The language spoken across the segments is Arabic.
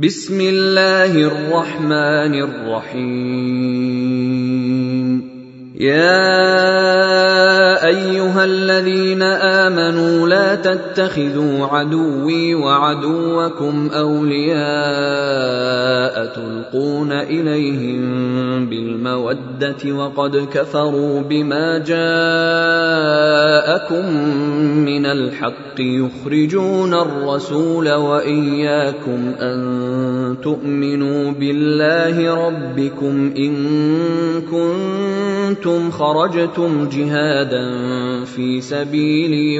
بسم الله الرحمن الرحيم. يا أيها الذين امنوا لا تتخذوا عدوي وعدوكم أولياء تلقون إليهم بالمودة وقد كفروا بما جاءكم من الحق يخرجون الرسول وإياكم أن تؤمنوا بالله ربكم كنتم كنتم خرجتم جهادا في سبيلي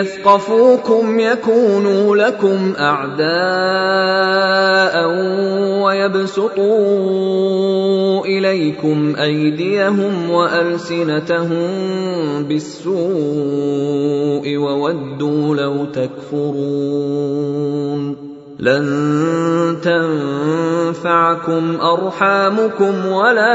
يثقفوكم يكونوا لكم أعداء ويبسطوا إليكم أيديهم وألسنتهم بالسوء وودوا لو تكفرون. لن تنفعكم أرحامكم ولا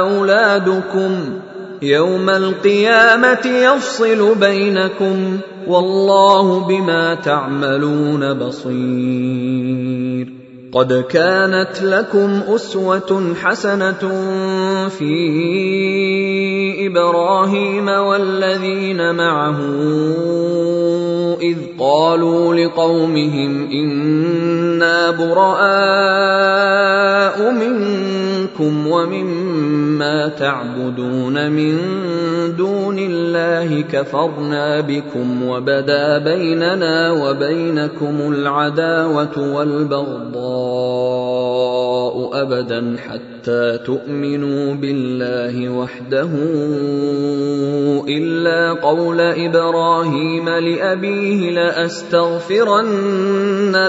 أولادكم. يوم القيامة يفصل بينكم والله بما تعملون بصير. قد كانت لكم أسوة حسنة في إبراهيم والذين معه إذ قالوا لقومهم إنا براء منكم ومما تعبدون من دون الله كفرنا بكم وبدا بيننا وبينكم العداوه والبغضاء ابدا حتى تؤمنوا بالله وحده الا قول إبراهيم لابيه لاستغفرن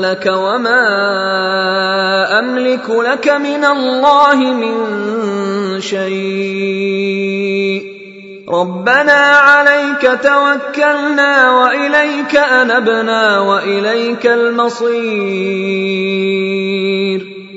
لك وما املك لك من الله من شيء. ربنا عليك توكلنا واليك انبنا واليك المصير.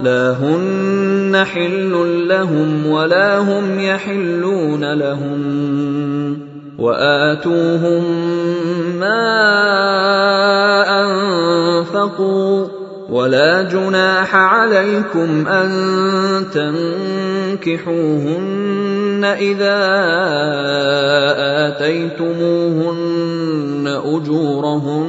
لا هن حل لهم ولا هم يحلون لهم واتوهم ما انفقوا ولا جناح عليكم ان تنكحوهن اذا اتيتموهن اجورهن